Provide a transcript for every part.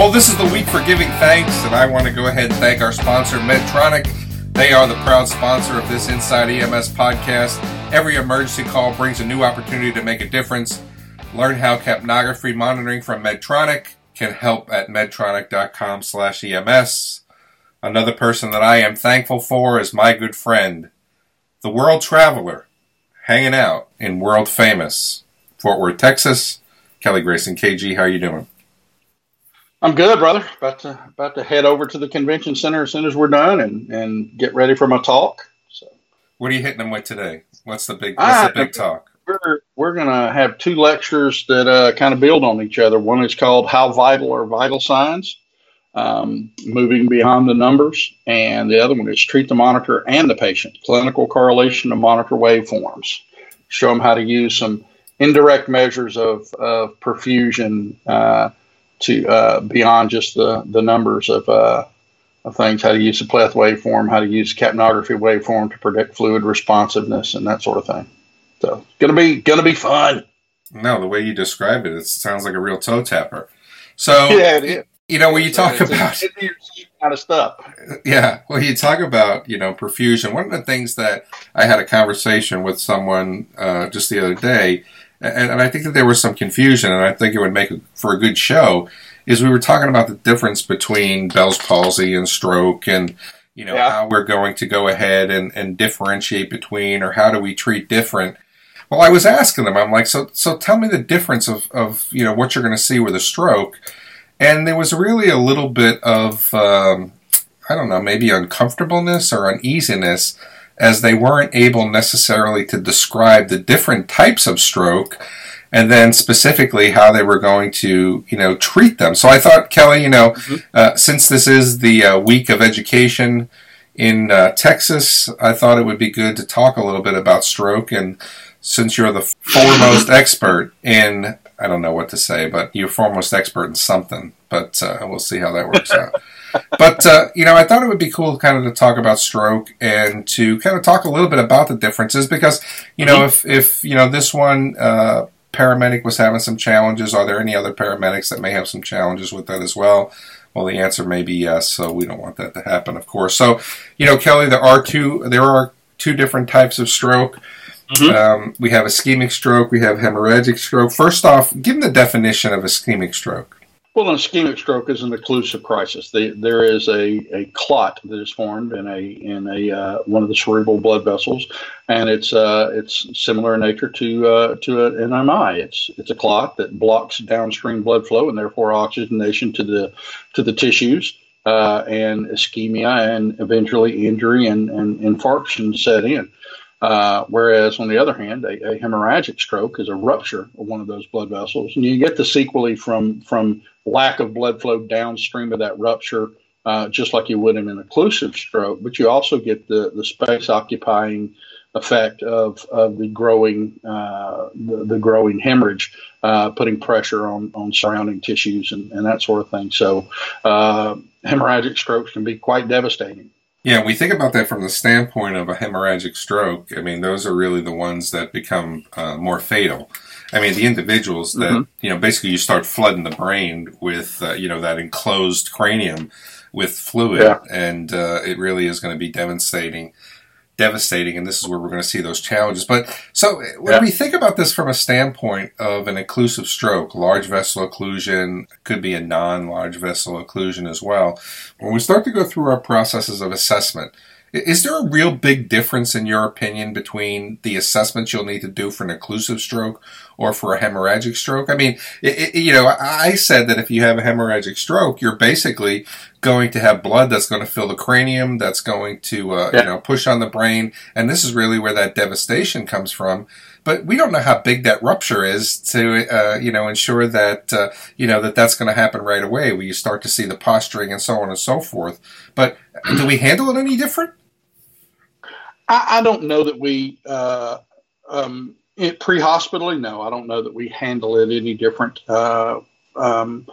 Well, this is the week for giving thanks, and I want to go ahead and thank our sponsor, Medtronic. They are the proud sponsor of this Inside EMS podcast. Every emergency call brings a new opportunity to make a difference. Learn how capnography monitoring from Medtronic can help at medtronic.com slash EMS. Another person that I am thankful for is my good friend, the world traveler, hanging out in world famous Fort Worth, Texas. Kelly Grayson, KG, how are you doing? I'm good, brother. About to about to head over to the convention center as soon as we're done and and get ready for my talk. So, what are you hitting them with today? What's the big What's the big talk? We're we're gonna have two lectures that uh, kind of build on each other. One is called "How Vital Are Vital Signs," um, moving beyond the numbers, and the other one is "Treat the Monitor and the Patient: Clinical Correlation of Monitor Waveforms." Show them how to use some indirect measures of, of perfusion. Uh, to uh, beyond just the the numbers of uh, of things, how to use the pleth waveform, how to use capnography waveform to predict fluid responsiveness and that sort of thing. So gonna be gonna be fun. No, the way you describe it, it sounds like a real toe tapper. So yeah, it is. You know, when you talk it's about kind of stuff. Yeah, well, you talk about you know perfusion. One of the things that I had a conversation with someone uh, just the other day and, and I think that there was some confusion, and I think it would make for a good show. Is we were talking about the difference between Bell's palsy and stroke, and you know yeah. how we're going to go ahead and, and differentiate between, or how do we treat different. Well, I was asking them, I'm like, so so tell me the difference of, of you know what you're going to see with a stroke, and there was really a little bit of um, I don't know, maybe uncomfortableness or uneasiness as they weren't able necessarily to describe the different types of stroke and then specifically how they were going to, you know, treat them. So I thought, Kelly, you know, mm-hmm. uh, since this is the uh, week of education in uh, Texas, I thought it would be good to talk a little bit about stroke. And since you're the foremost expert in, I don't know what to say, but you're foremost expert in something, but uh, we'll see how that works out but uh, you know, I thought it would be cool, kind of, to talk about stroke and to kind of talk a little bit about the differences because you know, mm-hmm. if if you know this one uh, paramedic was having some challenges, are there any other paramedics that may have some challenges with that as well? Well, the answer may be yes. So we don't want that to happen, of course. So you know, Kelly, there are two there are two different types of stroke. Mm-hmm. Um, we have ischemic stroke. We have hemorrhagic stroke. First off, give them the definition of ischemic stroke. Well, an ischemic stroke is an occlusive crisis. The, there is a, a clot that is formed in a in a uh, one of the cerebral blood vessels, and it's uh, it's similar in nature to uh, to an MI. It's it's a clot that blocks downstream blood flow and therefore oxygenation to the to the tissues, uh, and ischemia and eventually injury and, and infarction set in. Uh, whereas on the other hand, a, a, hemorrhagic stroke is a rupture of one of those blood vessels, and you get the sequelae from from lack of blood flow downstream of that rupture, uh, just like you would in an occlusive stroke. But you also get the the space occupying effect of of the growing uh, the, the, growing hemorrhage, uh, putting pressure on on surrounding tissues and, and that sort of thing. So uh, hemorrhagic strokes can be quite devastating. Yeah, we think about that from the standpoint of a hemorrhagic stroke. I mean, those are really the ones that become uh, more fatal. I mean, the individuals that, mm-hmm. you know, basically you start flooding the brain with, uh, you know, that enclosed cranium with fluid, yeah. and uh, it really is going to be devastating devastating, and this is where we're going to see those challenges. But so when yeah. we think about this from a standpoint of an occlusive stroke, large vessel occlusion could be a non-large vessel occlusion as well. When we start to go through our processes of assessment, is there a real big difference, in your opinion, between the assessments you'll need to do for an occlusive stroke or for a hemorrhagic stroke? I mean, it, it, you know, I said that if you have a hemorrhagic stroke, you're basically going to have blood that's going to fill the cranium, that's going to, uh, yeah. you know, push on the brain, and this is really where that devastation comes from. But we don't know how big that rupture is to, uh, you know, ensure that, uh, you know, that that's going to happen right away, where you start to see the posturing and so on and so forth. But do we handle it any different? I, I don't know that we uh, um, pre-hospitally. No, I don't know that we handle it any different. Uh, um,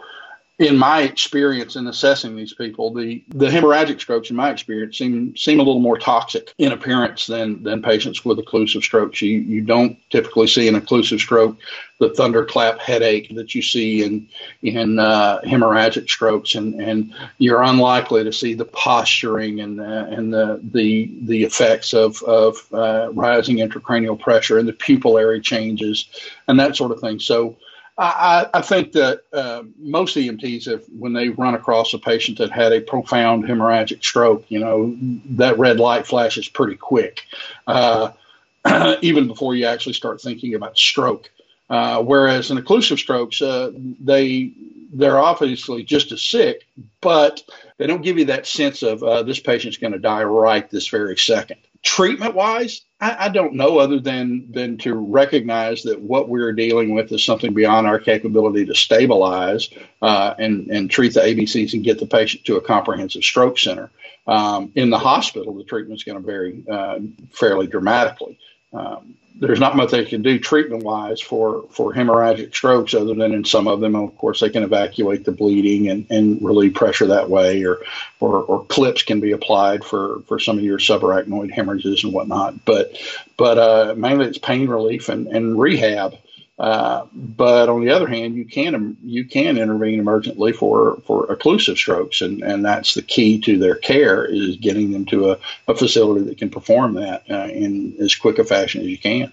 in my experience in assessing these people, the, the hemorrhagic strokes, in my experience, seem seem a little more toxic in appearance than than patients with occlusive strokes. You you don't typically see an occlusive stroke the thunderclap headache that you see in in uh, hemorrhagic strokes, and and you're unlikely to see the posturing and uh, and the the the effects of of uh, rising intracranial pressure and the pupillary changes and that sort of thing. So I, I think that uh, most EMTs, have, when they run across a patient that had a profound hemorrhagic stroke, you know, that red light flashes pretty quick, uh, even before you actually start thinking about stroke. Uh, whereas in occlusive strokes, uh, they they're obviously just as sick, but they don't give you that sense of uh, this patient's going to die right this very second. Treatment wise, I, I, don't know other than than to recognize that what we're dealing with is something beyond our capability to stabilize uh, and and treat the ABCs and get the patient to a comprehensive stroke center. Um, in the hospital, the treatment is going to vary uh, fairly dramatically. Um, there's not much they can do treatment wise for, for hemorrhagic strokes other than in some of them, of course, they can evacuate the bleeding and, and relieve pressure that way, or, or, or clips can be applied for, for some of your subarachnoid hemorrhages and whatnot. But, but uh, mainly it's pain relief and, and rehab. Uh, but on the other hand, you can you can intervene emergently for for occlusive strokes, and, and that's the key to their care is getting them to a, a facility that can perform that uh, in as quick a fashion as you can.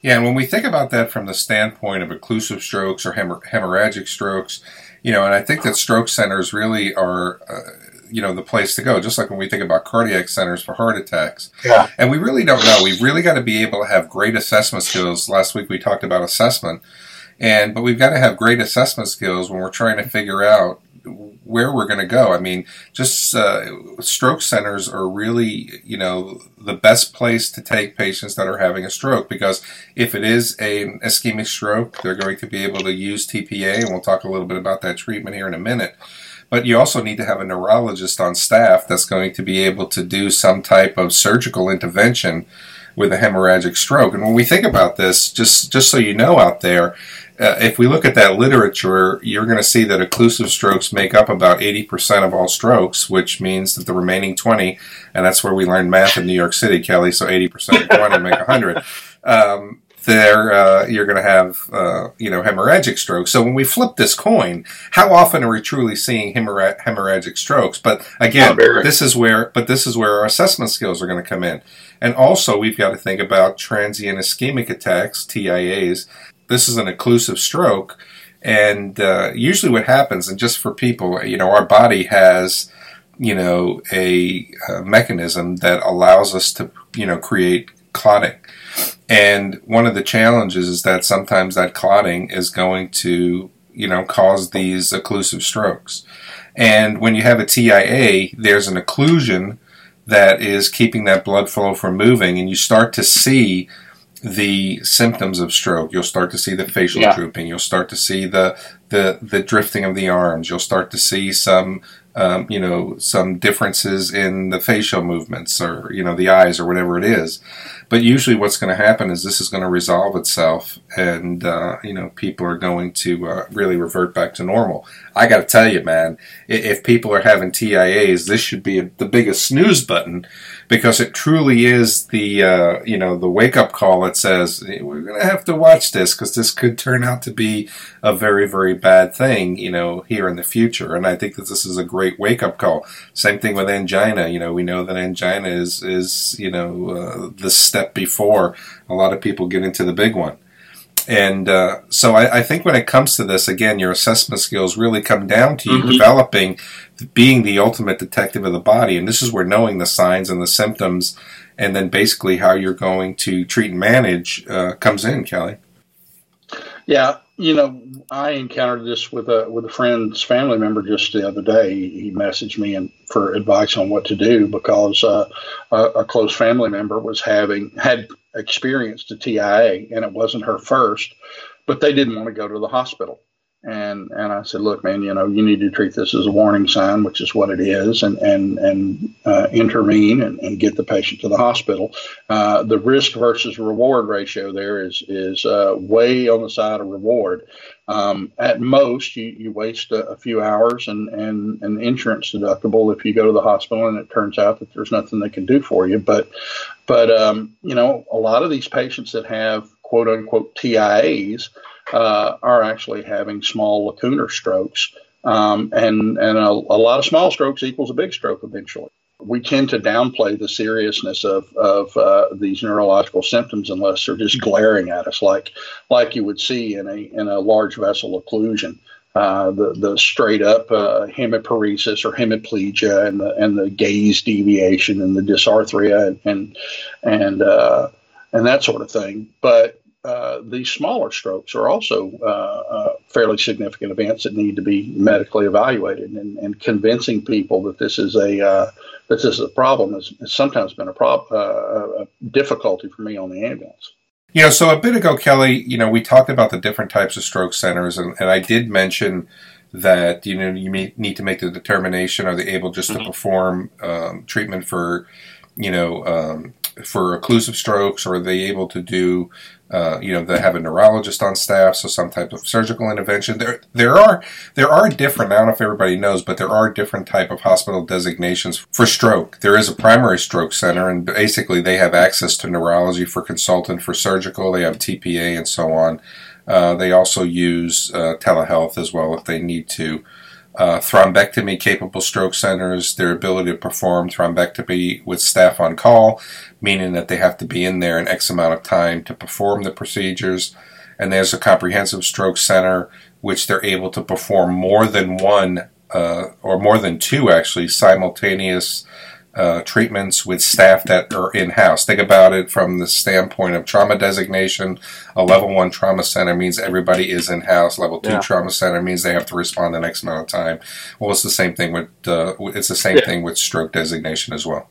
Yeah, and when we think about that from the standpoint of occlusive strokes or hemorrhagic strokes, you know, and I think that stroke centers really are. Uh, you know the place to go. Just like when we think about cardiac centers for heart attacks. Yeah. And we really don't know. We've really got to be able to have great assessment skills. Last week we talked about assessment. And but we've got to have great assessment skills when we're trying to figure out where we're going to go. I mean, just uh, stroke centers are really, you know, the best place to take patients that are having a stroke because if it is an ischemic stroke, they're going to be able to use TPA, and we'll talk a little bit about that treatment here in a minute. But you also need to have a neurologist on staff that's going to be able to do some type of surgical intervention with a hemorrhagic stroke. And when we think about this, just just so you know out there, uh, if we look at that literature, you're going to see that occlusive strokes make up about 80% of all strokes, which means that the remaining 20, and that's where we learned math in New York City, Kelly, so 80% of 20 make 100. Um, there uh, you're going to have uh, you know hemorrhagic strokes. So when we flip this coin, how often are we truly seeing hemorrhagic strokes? But again, this is where but this is where our assessment skills are going to come in, and also we've got to think about transient ischemic attacks (TIAs). This is an occlusive stroke, and uh, usually what happens, and just for people, you know, our body has you know a, a mechanism that allows us to you know create clotting and one of the challenges is that sometimes that clotting is going to, you know, cause these occlusive strokes. And when you have a TIA, there's an occlusion that is keeping that blood flow from moving, and you start to see the symptoms of stroke. You'll start to see the facial yeah. drooping. You'll start to see the, the the drifting of the arms. You'll start to see some um, you know some differences in the facial movements or you know the eyes or whatever it is. But usually, what's going to happen is this is going to resolve itself, and uh, you know people are going to uh, really revert back to normal. I got to tell you, man, if people are having TIAs, this should be the biggest snooze button because it truly is the uh, you know the wake up call that says we're going to have to watch this because this could turn out to be a very very bad thing you know here in the future. And I think that this is a great wake up call. Same thing with angina. You know we know that angina is is you know uh, the step step before a lot of people get into the big one. And uh, so I, I, think when it comes to this, again, your assessment skills really come down to you mm-hmm. developing, being the ultimate detective of the body. And this is where knowing the signs and the symptoms, and then basically how you're going to treat and manage uh, comes in, Kelly. Yeah, you know, I encountered this with a with a friend's family member just the other day. He messaged me and for advice on what to do because uh, a, a, close family member was having had experienced a TIA and it wasn't her first, but they didn't want to go to the hospital. And and I said, look, man, you know, you need to treat this as a warning sign, which is what it is, and and and uh, intervene and, and get the patient to the hospital. Uh, the risk versus reward ratio there is is uh, way on the side of reward. Um, at most, you, you waste a, a, few hours and, and an insurance deductible if you go to the hospital and it turns out that there's nothing they can do for you. But, but um, you know, a lot of these patients that have quote unquote TIAs uh, are actually having small lacunar strokes. Um, and and a, a lot of small strokes equals a big stroke eventually we tend to downplay the seriousness of, of uh, these neurological symptoms unless they're just glaring at us, like like you would see in a in a large vessel occlusion. Uh, the the straight up uh, hemiparesis or hemiplegia and the and the gaze deviation and the dysarthria and and and, uh, and that sort of thing. But uh, these smaller strokes are also uh, uh, fairly significant events that need to be medically evaluated, and, and convincing people that this is a uh, this is a problem has, has sometimes been a, prob- uh, a difficulty for me on the ambulance. You know, so a bit ago, Kelly, you know, we talked about the different types of stroke centers, and, and I did mention that you know you need to make the determination: are they able just mm-hmm. to perform um, treatment for, you know, um, for occlusive strokes, or are they able to do, uh, you know, they have a neurologist on staff, so some type of surgical intervention. There, there are there are different. I don't know if everybody knows, but there are different type of hospital designations for stroke. There is a primary stroke center, and basically they have access to neurology for consultant for surgical. They have TPA and so on. Uh, they also use uh, telehealth as well if they need to uh, thrombectomy capable stroke centers, their ability to perform thrombectomy with staff on call, meaning that they have to be in there an X amount of time to perform the procedures. And there's a comprehensive stroke center, which they're able to perform more than one uh, or more than two actually simultaneous uh, treatments with staff that are in house. Think about it from the standpoint of trauma designation. A level one trauma center means everybody is in house. Level two yeah. trauma center means they have to respond the next amount of time. Well, it's the same thing with uh, it's the same yeah. thing with stroke designation as well.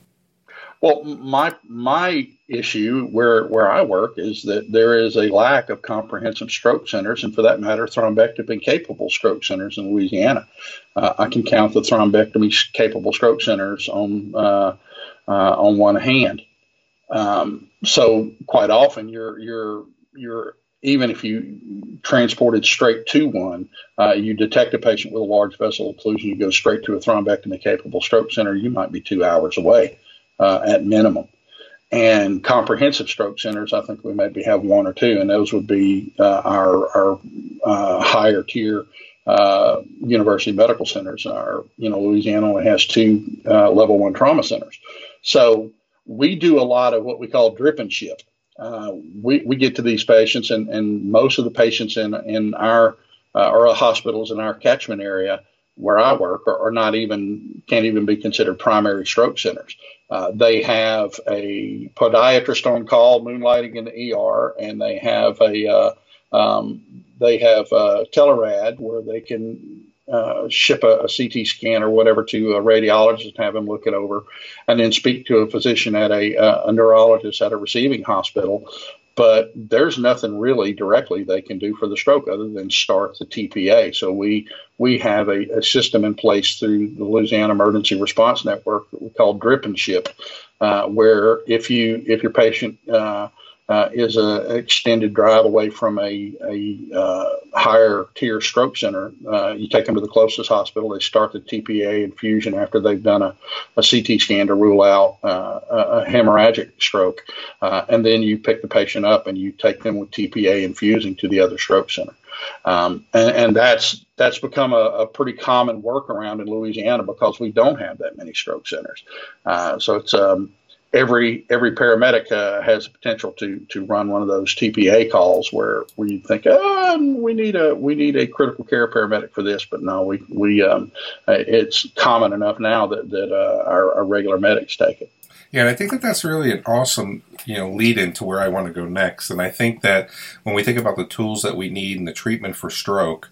Well, my my issue where where I work is that there is a lack of comprehensive stroke centers, and for that matter, thrombectomy capable stroke centers in Louisiana. Uh, I can count the thrombectomy capable stroke centers on uh, uh, on one hand. Um, so quite often, you're you're you're even if you transported straight to one, uh, you detect a patient with a large vessel occlusion, you go straight to a thrombectomy capable stroke center, you might be two hours away uh, at minimum. And comprehensive stroke centers, I think we maybe have one or two, and those would be uh, our, our uh, higher tier uh, university medical centers. Our, you know, Louisiana only has two uh, level one trauma centers. So we do a lot of what we call drip and ship. Uh, we, we get to these patients, and, and most of the patients in, in our uh, or hospitals in our catchment area where I work are, are, not even can't even be considered primary stroke centers. Uh, they have a podiatrist on call, moonlighting in the ER, and they have a uh, um, they have a telerad where they can uh, ship a, a, CT scan or whatever to a radiologist and have him look it over, and then speak to a physician at a, uh, a neurologist at a receiving hospital but there's nothing really directly they can do for the stroke other than start the TPA. So we we have a, a system in place through the Louisiana Emergency Response Network that we call Drip and Ship, uh, where if you if your patient uh, uh, is an extended drive away from a, a uh, higher tier stroke center. Uh, you take them to the closest hospital. They start the TPA infusion after they've done a, a CT scan to rule out uh, a hemorrhagic stroke. Uh, and then you pick the patient up and you take them with TPA infusing to the other stroke center. Um, and, and, that's that's become a, a, pretty common workaround in Louisiana because we don't have that many stroke centers. Uh, so it's um, every every paramedic uh, has the potential to to run one of those TPA calls where we think, oh, we need a we need a critical care paramedic for this, but no, we we um, uh, it's common enough now that that uh, our, our, regular medics take it. Yeah, and I think that that's really an awesome you know lead into where I want to go next. And I think that when we think about the tools that we need in the treatment for stroke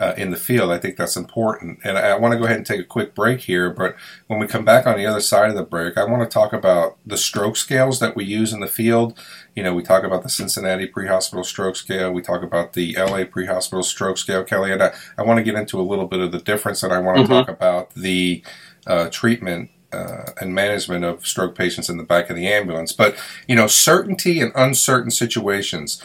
uh, in the field. I think that's important. And I, I want to go ahead and take a quick break here. But when we come back on the other side of the break, I want to talk about the stroke scales that we use in the field. You know, we talk about the Cincinnati pre-hospital stroke scale. We talk about the LA pre-hospital stroke scale, Kelly. And I, I want to get into a little bit of the difference, and I want to mm-hmm. talk about the uh, treatment uh, and management of stroke patients in the back of the ambulance. But you know, certainty and uncertain situations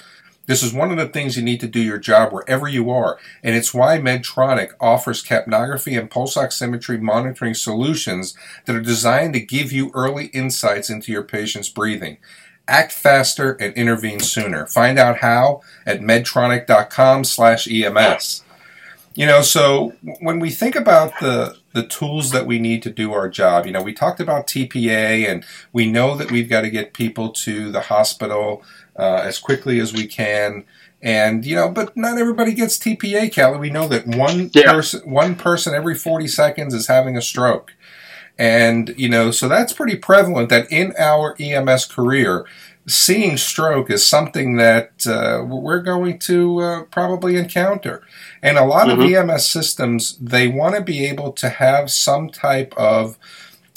This is one of the things you need to do your job wherever you are, and it's why Medtronic offers capnography and pulse oximetry monitoring solutions that are designed to give you early insights into your patient's breathing. Act faster and intervene sooner. Find out how at medtronic.com/ems. You know, so when we think about the the tools that we need to do our job, you know, we talked about TPA, and we know that we've got to get people to the hospital uh, as quickly as we can. And you know, but not everybody gets TPA, Kelly. We know that one yeah. person, one person every forty seconds is having a stroke, and you know, so that's pretty prevalent. That in our EMS career, seeing stroke is something that uh, we're going to uh, probably encounter. And a lot mm-hmm. of EMS systems, they want to be able to have some type of,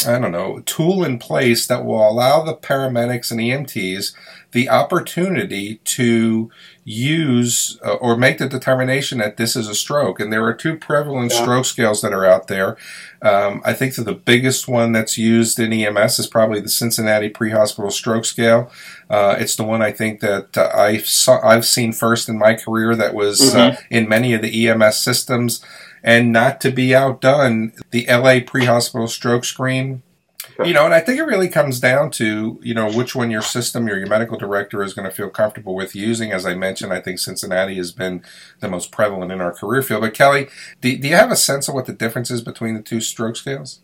I don't know, tool in place that will allow the paramedics and EMTs the opportunity to use uh, or make the determination that this is a stroke. And there are two prevalent yeah. stroke scales that are out there. Um, I think that the biggest one that's used in EMS is probably the Cincinnati Pre-Hospital Stroke Scale. Uh, it's the one I think that uh, I saw, I've seen first in my career that was uh, mm-hmm. in many of the EMS systems. And not to be outdone, the LA Pre-Hospital Stroke Screen you know, and I think it really comes down to, you know, which one your system or your medical director is going to feel comfortable with using. As I mentioned, I think Cincinnati has been the most prevalent in our career field. But Kelly, do, do you have a sense of what the difference is between the two stroke scales?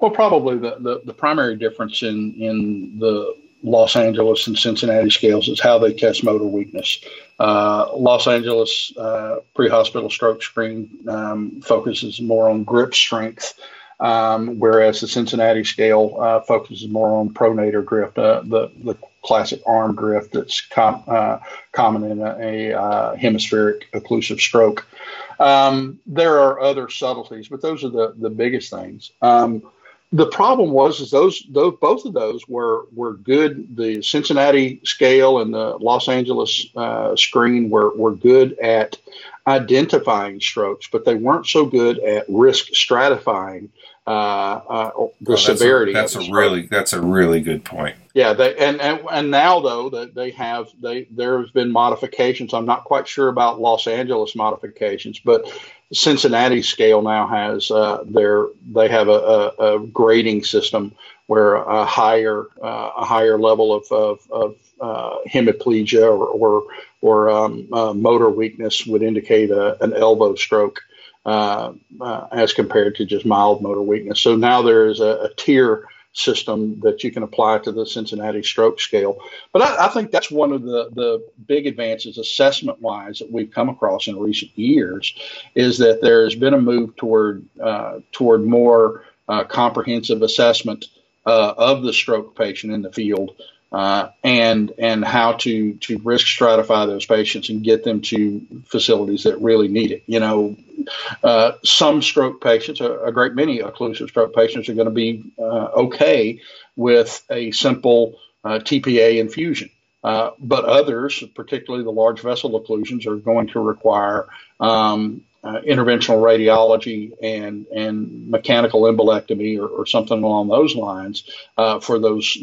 Well, probably the, the, the primary difference in, in the Los Angeles and Cincinnati scales is how they test motor weakness. Uh, Los Angeles uh, pre-hospital stroke screen um, focuses more on grip strength um, whereas the Cincinnati scale uh, focuses more on pronator drift, uh, the, the classic arm drift that's com- uh, common in a, a uh, hemispheric occlusive stroke. Um, there are other subtleties, but those are the, the biggest things. The problem was is those, those both of those were were good. The Cincinnati scale and the Los Angeles uh, screen were were good at identifying strokes, but they weren't so good at risk stratifying uh, uh, the oh, severity. That's a, that's a really that's a really good point. Yeah, they, and, and and now though that they have they there has been modifications. I'm not quite sure about Los Angeles modifications, but Cincinnati scale now has uh, their they have a, a, a, grading system where a higher uh, a higher level of of, of uh, hemiplegia or or, or um, uh, motor weakness would indicate a, an LVO stroke uh, uh, as compared to just mild motor weakness. So now there is a, a, tier system that you can apply to the Cincinnati stroke scale. But I, I think that's one of the, the big advances assessment wise that we've come across in recent years is that there has been a move toward uh, toward more uh, comprehensive assessment uh, of the stroke patient in the field uh, and and how to to risk stratify those patients and get them to facilities that really need it. You know, uh, some stroke patients, a, a, great many occlusive stroke patients, are going to be uh, okay with a simple uh, TPA infusion. Uh, but others, particularly the large vessel occlusions, are going to require um, uh, interventional radiology and and mechanical embolectomy or, or something along those lines uh, for those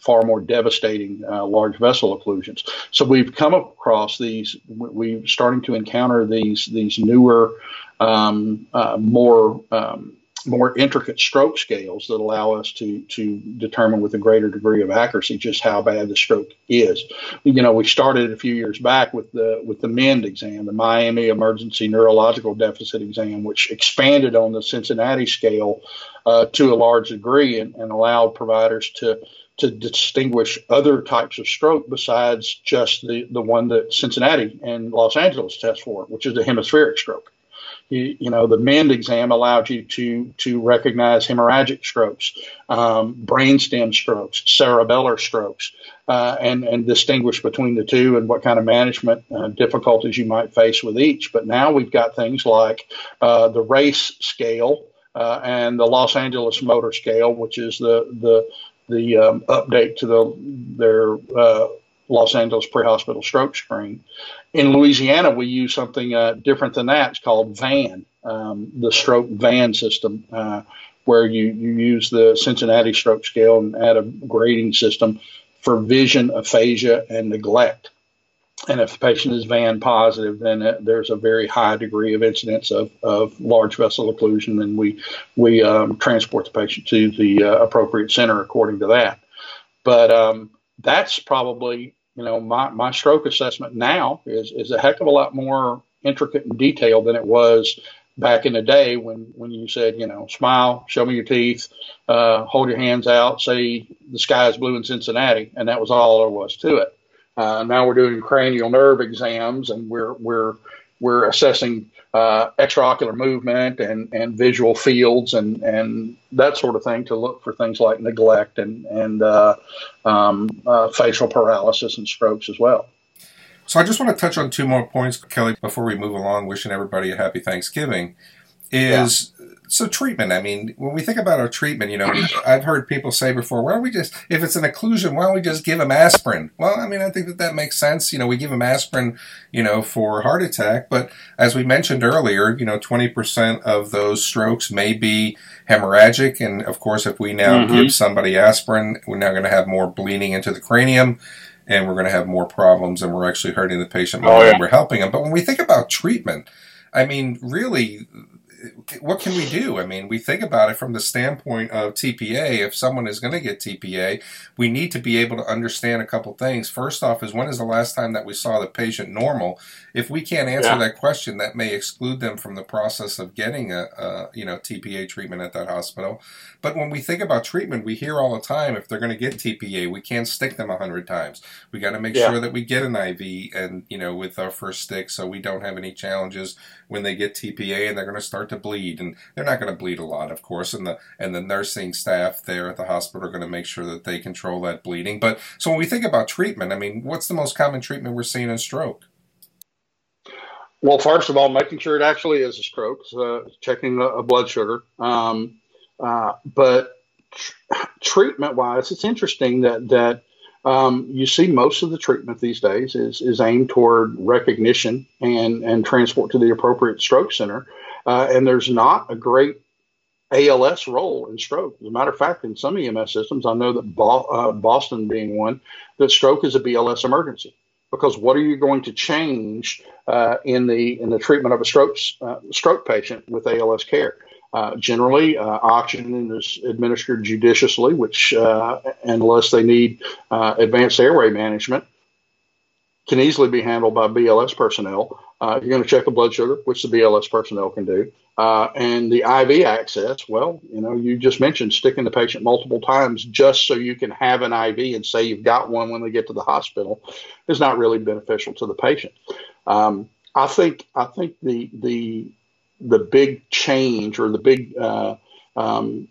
far more devastating uh, large vessel occlusions. So we've come across these. We're starting to encounter these these newer, um, uh, more um, more intricate stroke scales that allow us to to determine with a greater degree of accuracy just how bad the stroke is. You know, we started a few years back with the with the MEND exam, the Miami Emergency Neurological Deficit exam, which expanded on the Cincinnati scale uh, to a large degree and, and allowed providers to to distinguish other types of stroke besides just the, the one that Cincinnati and Los Angeles test for, which is the hemispheric stroke you, you, know, the MEND exam allowed you to to recognize hemorrhagic strokes, um, brainstem strokes, cerebellar strokes, uh, and and distinguish between the two and what kind of management uh, difficulties you might face with each. But now we've got things like uh, the RACE scale uh, and the Los Angeles Motor Scale, which is the the the um, update to the their uh, Los Angeles pre-hospital stroke screen. In Louisiana, we use something uh, different than that. It's called VAN, um, the stroke VAN system, uh, where you, you use the Cincinnati stroke scale and add a grading system for vision, aphasia, and neglect. and if the patient is VAN positive, then it, there's a very high degree of incidence of, of large vessel occlusion, and we we um, transport the patient to the uh, appropriate center according to that. But um, that's probably you know my, my stroke assessment now is is a heck of a lot more intricate and detailed than it was back in the day when when you said you know smile, show me your teeth, uh, hold your hands out, say the sky is blue in Cincinnati, and that was all there was to it. Uh, now we're doing cranial nerve exams, and we're we're we're assessing uh, extraocular movement and, and visual fields and, and that sort of thing to look for things like neglect and and uh, um, uh, facial paralysis and strokes as well. So I just want to touch on two more points, Kelly, before we move along. Wishing everybody a happy Thanksgiving. Is so treatment. I mean, when we think about our treatment, you know, I've heard people say before, why don't we just, if it's an occlusion, why don't we just give them aspirin? Well, I mean, I think that that makes sense. You know, we give them aspirin, you know, for heart attack, but as we mentioned earlier, you know, 20% of those strokes may be hemorrhagic. And of course, if we now mm-hmm. give somebody aspirin, we're now going to have more bleeding into the cranium and we're going to have more problems and we're actually hurting the patient more oh, yeah. than we're helping them. But when we think about treatment, I mean, really, what can we do? I mean, we think about it from the standpoint of TPA. If someone is going to get TPA, we need to be able to understand a couple things. First off, is when is the last time that we saw the patient normal? If we can't answer yeah. that question, that may exclude them from the process of getting a, a, you know TPA treatment at that hospital. But when we think about treatment, we hear all the time if they're going to get TPA, we can't stick them a hundred times. We got to make yeah. sure that we get an IV and you know with our first stick, so we don't have any challenges when they get TPA and they're going to start to bleed. And they're not going to bleed a lot, of course, and the and the nursing staff there at the hospital are going to make sure that they control that bleeding. But so when we think about treatment, I mean, what's the most common treatment we're seeing in stroke? Well, first of all, making sure it actually is a stroke, so checking a, blood sugar. Um, uh, but tr- treatment-wise, it's interesting that that um, you see most of the treatment these days is is aimed toward recognition and and transport to the appropriate stroke center. Uh, and there's not a great ALS role in stroke. As a matter of fact, in some EMS systems, I know that Bo- uh, Boston being one, that stroke is a BLS emergency because what are you going to change uh, in the in the treatment of a stroke uh, stroke patient with ALS care? Uh, generally, uh, oxygen is administered judiciously, which unless they need advanced airway management, can easily be handled by BLS personnel. Uh, you're going to check the blood sugar, which the BLS personnel can do. Uh, and the IV access, well, you know, you just mentioned sticking the patient multiple times just so you can have an IV and say you've got one when they get to the hospital is not really beneficial to the patient. Um, I think I think the the the big change or the big uh, um,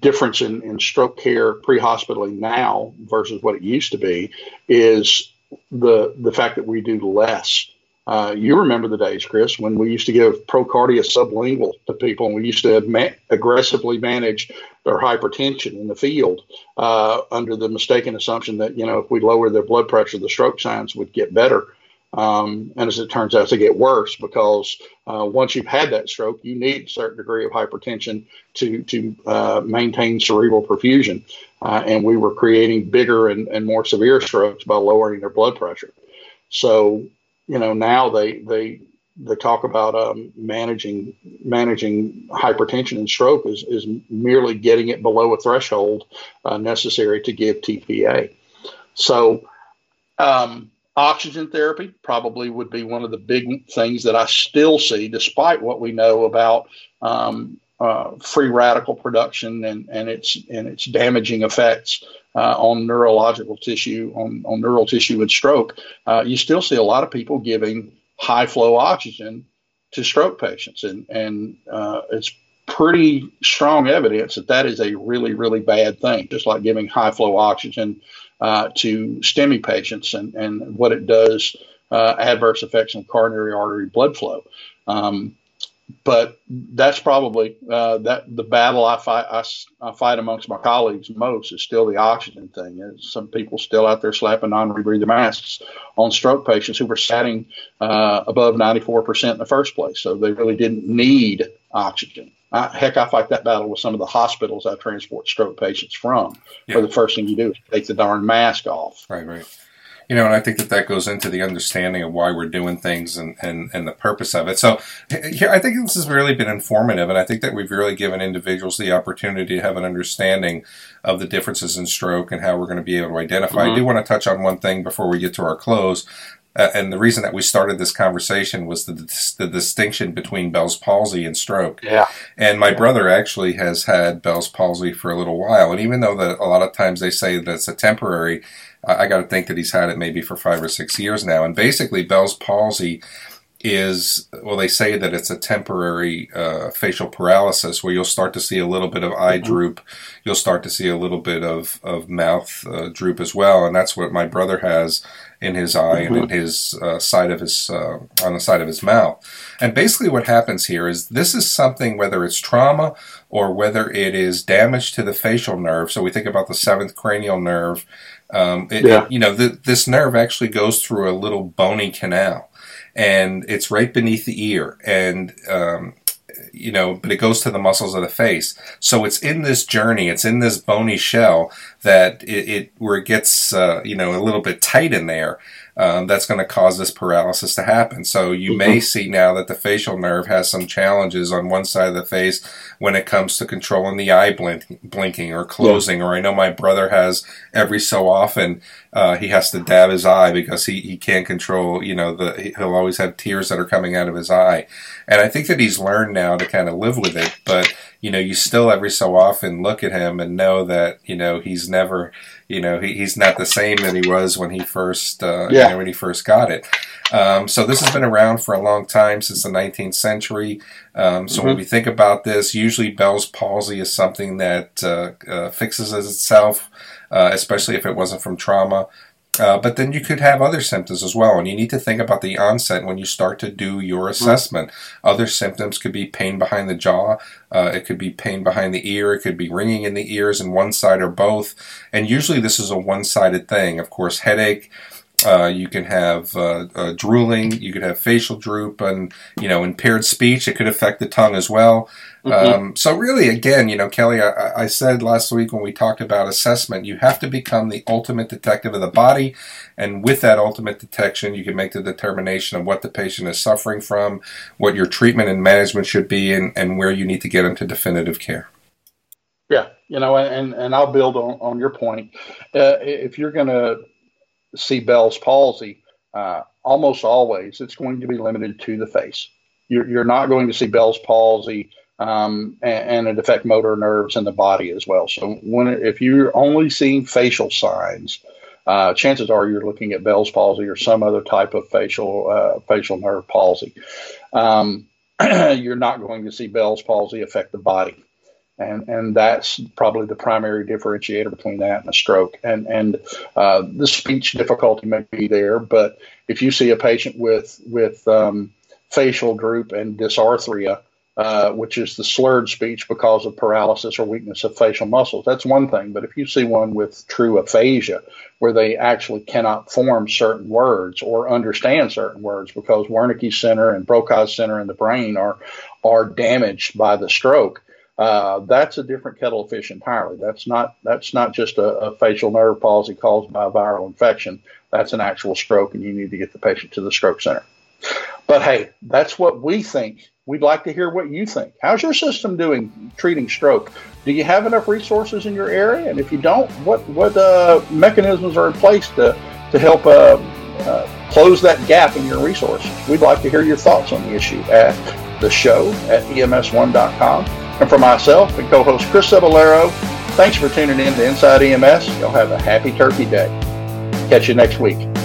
difference in, in stroke care pre-hospitally now versus what it used to be is the the fact that we do less. Uh, you remember the days, Chris, when we used to give Procardia sublingual to people, and we used to ma- aggressively manage their hypertension in the field uh, under the mistaken assumption that you know if we lower their blood pressure, the stroke signs would get better. Um, and as it turns out, they get worse because uh, once you've had that stroke, you need a certain degree of hypertension to to uh, maintain cerebral perfusion. Uh, and we were creating bigger and, and more severe strokes by lowering their blood pressure. So, you know, now they they they talk about um, managing managing hypertension and stroke is, is merely getting it below a threshold uh, necessary to give TPA. So, um, Oxygen therapy probably would be one of the big things that I still see, despite what we know about um, uh, free radical production and, and its and its damaging effects uh, on neurological tissue, on, on neural tissue with stroke. Uh, you still see a lot of people giving high flow oxygen to stroke patients, and and uh, it's pretty strong evidence that that is a really really bad thing. Just like giving high flow oxygen uh, to STEMI patients and, and what it does, adverse effects on coronary artery blood flow. Um, but that's probably uh, that the battle I fight I, I, fight amongst my colleagues most is still the oxygen thing. some people still out there slapping non-rebreather masks on stroke patients who were sitting uh, above 94% in the first place, so they really didn't need oxygen. I, heck, I fight that battle with some of the hospitals I transport stroke patients from. Yeah. Where the first thing you do is take the darn mask off. Right, right. You know, and I think that that goes into the understanding of why we're doing things and, and, and the purpose of it. So here, I think this has really been informative, and I think that we've really given individuals the opportunity to have an understanding of the differences in stroke and how we're going to be able to identify. Mm-hmm. I do want to touch on one thing before we get to our close. Uh, and the reason that we started this conversation was the, the distinction between Bell's palsy and stroke. Yeah. And my yeah. brother actually has had Bell's palsy for a little while. And even though that a lot of times they say that it's a temporary, I, I got to think that he's had it maybe for five or six years now. And basically, Bell's palsy is well they say that it's a temporary uh, facial paralysis where you'll start to see a little bit of eye mm-hmm. droop you'll start to see a little bit of, of mouth uh, droop as well and that's what my brother has in his eye mm-hmm. and in his uh, side of his uh, on the side of his mouth and basically what happens here is this is something whether it's trauma or whether it is damage to the facial nerve so we think about the seventh cranial nerve um, it, yeah. you know the, this nerve actually goes through a little bony canal and it's right beneath the ear, and um, you know, but it goes to the muscles of the face. So it's in this journey, it's in this bony shell that it, it where it gets uh, you know a little bit tight in there um, that's going to cause this paralysis to happen. So you mm-hmm. may see now that the facial nerve has some challenges on one side of the face when it comes to controlling the eye blink, blinking or closing. Yeah. Or I know my brother has every so often uh, he has to dab his eye because he, he can't control, you know, the he'll always have tears that are coming out of his eye. And I think that he's learned now to kind of live with it, but you know, you still every so often look at him and know that, you know, he's never, you know, he, he's not the same that he was when he first, uh, yeah. you know, when he first got it. Um, so this has been around for a long time since the 19th century. Um, so mm-hmm. when we think about this, usually Bell's palsy is something that uh, uh, fixes itself, uh, especially if it wasn't from trauma. Uh, but then you could have other symptoms as well, and you need to think about the onset when you start to do your mm-hmm. assessment. Other symptoms could be pain behind the jaw, uh, it could be pain behind the ear, it could be ringing in the ears in one side or both, and usually this is a one-sided thing. Of course, headache. Uh, you can have uh, uh, drooling. You could have facial droop, and you know, impaired speech. It could affect the tongue as well. Mm-hmm. Um, so really, again, you know, Kelly, I, I, said last week when we talked about assessment, you have to become the ultimate detective of the body, and with that ultimate detection, you can make the determination of what the patient is suffering from, what your treatment and management should be, and, and where you need to get them to definitive care. Yeah, you know, and and I'll build on on your point. Uh, if you're going to see Bell's palsy, uh, almost always it's going to be limited to the face. You're, you're not going to see Bell's palsy um, and, and, it affect motor nerves in the body as well. So when if you're only seeing facial signs, uh, chances are you're looking at Bell's palsy or some other type of facial uh, facial nerve palsy. Um, you're not going to see Bell's palsy affect the body and and that's probably the primary differentiator between that and a stroke. And and uh, the speech difficulty may be there, but if you see a patient with with um, facial droop and dysarthria, uh, which is the slurred speech because of paralysis or weakness of facial muscles, that's one thing. But if you see one with true aphasia, where they actually cannot form certain words or understand certain words because Wernicke center and Broca's center in the brain are are damaged by the stroke uh, that's a different kettle of fish entirely. That's not that's not just a, a, facial nerve palsy caused by a viral infection. That's an actual stroke, and you need to get the patient to the stroke center. But hey, that's what we think. We'd like to hear what you think. How's your system doing treating stroke? Do you have enough resources in your area? And if you don't, what what uh, mechanisms are in place to to help uh, uh, close that gap in your resources? We'd like to hear your thoughts on the issue at the show at ems1.com and for myself and co-host Chris Cebollero, thanks for tuning in to Inside EMS. You'll have a happy turkey day. Catch you next week.